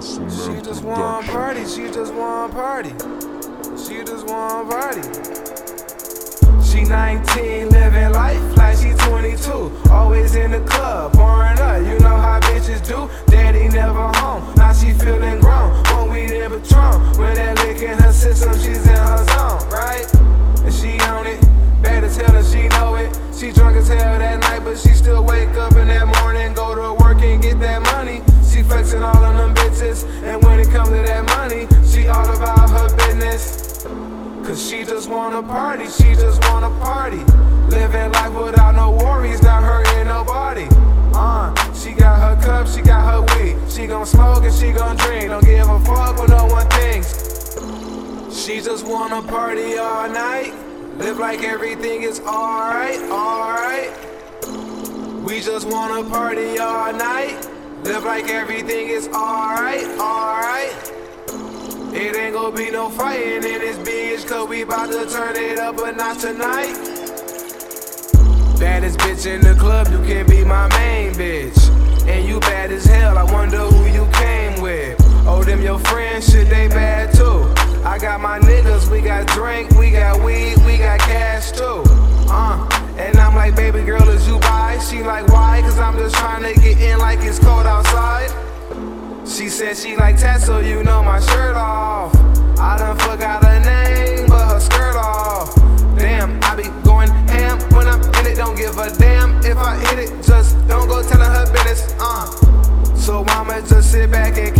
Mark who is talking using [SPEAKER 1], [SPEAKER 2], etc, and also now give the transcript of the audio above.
[SPEAKER 1] hustle
[SPEAKER 2] She just want party, she just want party. She just want party. She 19, living life like she 22. Always in the club, pouring up. You know how bitches do. Daddy never home, now she feeling grown. Won't we in Patron? When that lick in her system, she's in her zone, right? And she on it. Bad as hell and she know it. She drunk as hell that night, but she still wake up in that morning, go to work and get that money. She flexing all on them and when it comes to that money, she all about her business. Cause she just wanna party, she just wanna party. Living life without no worries, not hurting nobody. Uh, she got her cup, she got her weed. She gon' smoke and she gon' drink. Don't give a fuck what no one thinks. She just wanna party all night. Live like everything is alright, alright. We just wanna party all night. Live like everything is alright, alright. It ain't gonna be no fighting in this bitch, cause we bout to turn it up, but not tonight. Baddest bitch in the club, you can be my main bitch. And you bad as hell, I wonder who you came with. Oh, them your friends, shit, they bad too. I got my niggas, we got drink, we got weed, we got cash She? Cause I'm just trying to get in like it's cold outside. She said she like tats, you know my shirt off. I done forgot her name, but her skirt off. Damn, I be going ham when I'm in it. Don't give a damn if I hit it. Just don't go telling her business. Uh. So I'ma just sit back and